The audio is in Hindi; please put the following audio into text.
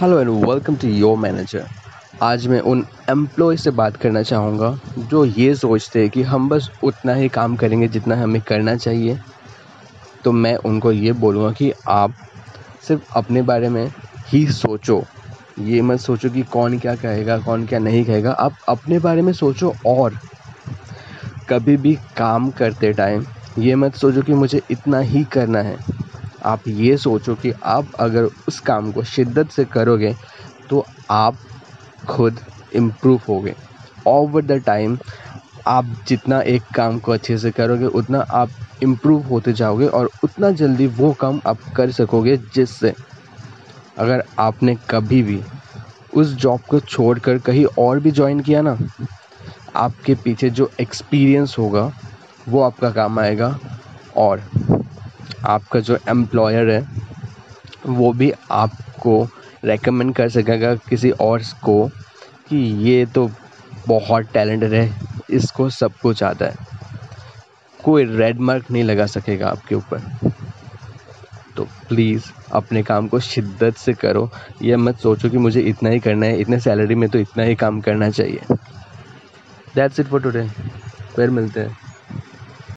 Hello and welcome to your manager आज मैं उन एम्प्लॉय से बात करना चाहूँगा, जो ये सोचते हैं कि हम बस उतना ही काम करेंगे जितना हमें करना चाहिए। तो मैं उनको ये बोलूँगा कि आप सिर्फ़ अपने बारे में ही सोचो। ये मत सोचो कि कौन क्या कहेगा, कौन क्या नहीं कहेगा। आप अपने बारे में सोचो और कभी भी काम करते टाइम ये मत सोचो कि मुझे इतना ही करना है। आप ये सोचो कि आप अगर उस काम को शिद्दत से करोगे तो आप खुद इम्प्रूव होगे। ओवर द टाइम आप जितना एक काम को अच्छे से करोगे, उतना आप इम्प्रूव होते जाओगे और उतना जल्दी वो काम आप कर सकोगे जिससे अगर आपने कभी भी उस जॉब को छोड़कर कहीं और भी ज्वाइन किया ना, आपके पीछे जो एक्सपीरियंस होगा, वो आपका काम आएगा और आपका जो एम्प्लॉयर है, वो भी आपको रेकमेंड कर सकेगा किसी और को कि ये तो बहुत टैलेंटेड है, इसको सब कुछ आता है। कोई रेड मार्क नहीं लगा सकेगा आपके ऊपर। तो प्लीज़ अपने काम को शिद्दत से करो। ये मत सोचो कि मुझे इतना ही करना है, इतने सैलरी में तो इतना ही काम करना चाहिए। दैट्स इट फॉर टुडे फिर मिलते हैं।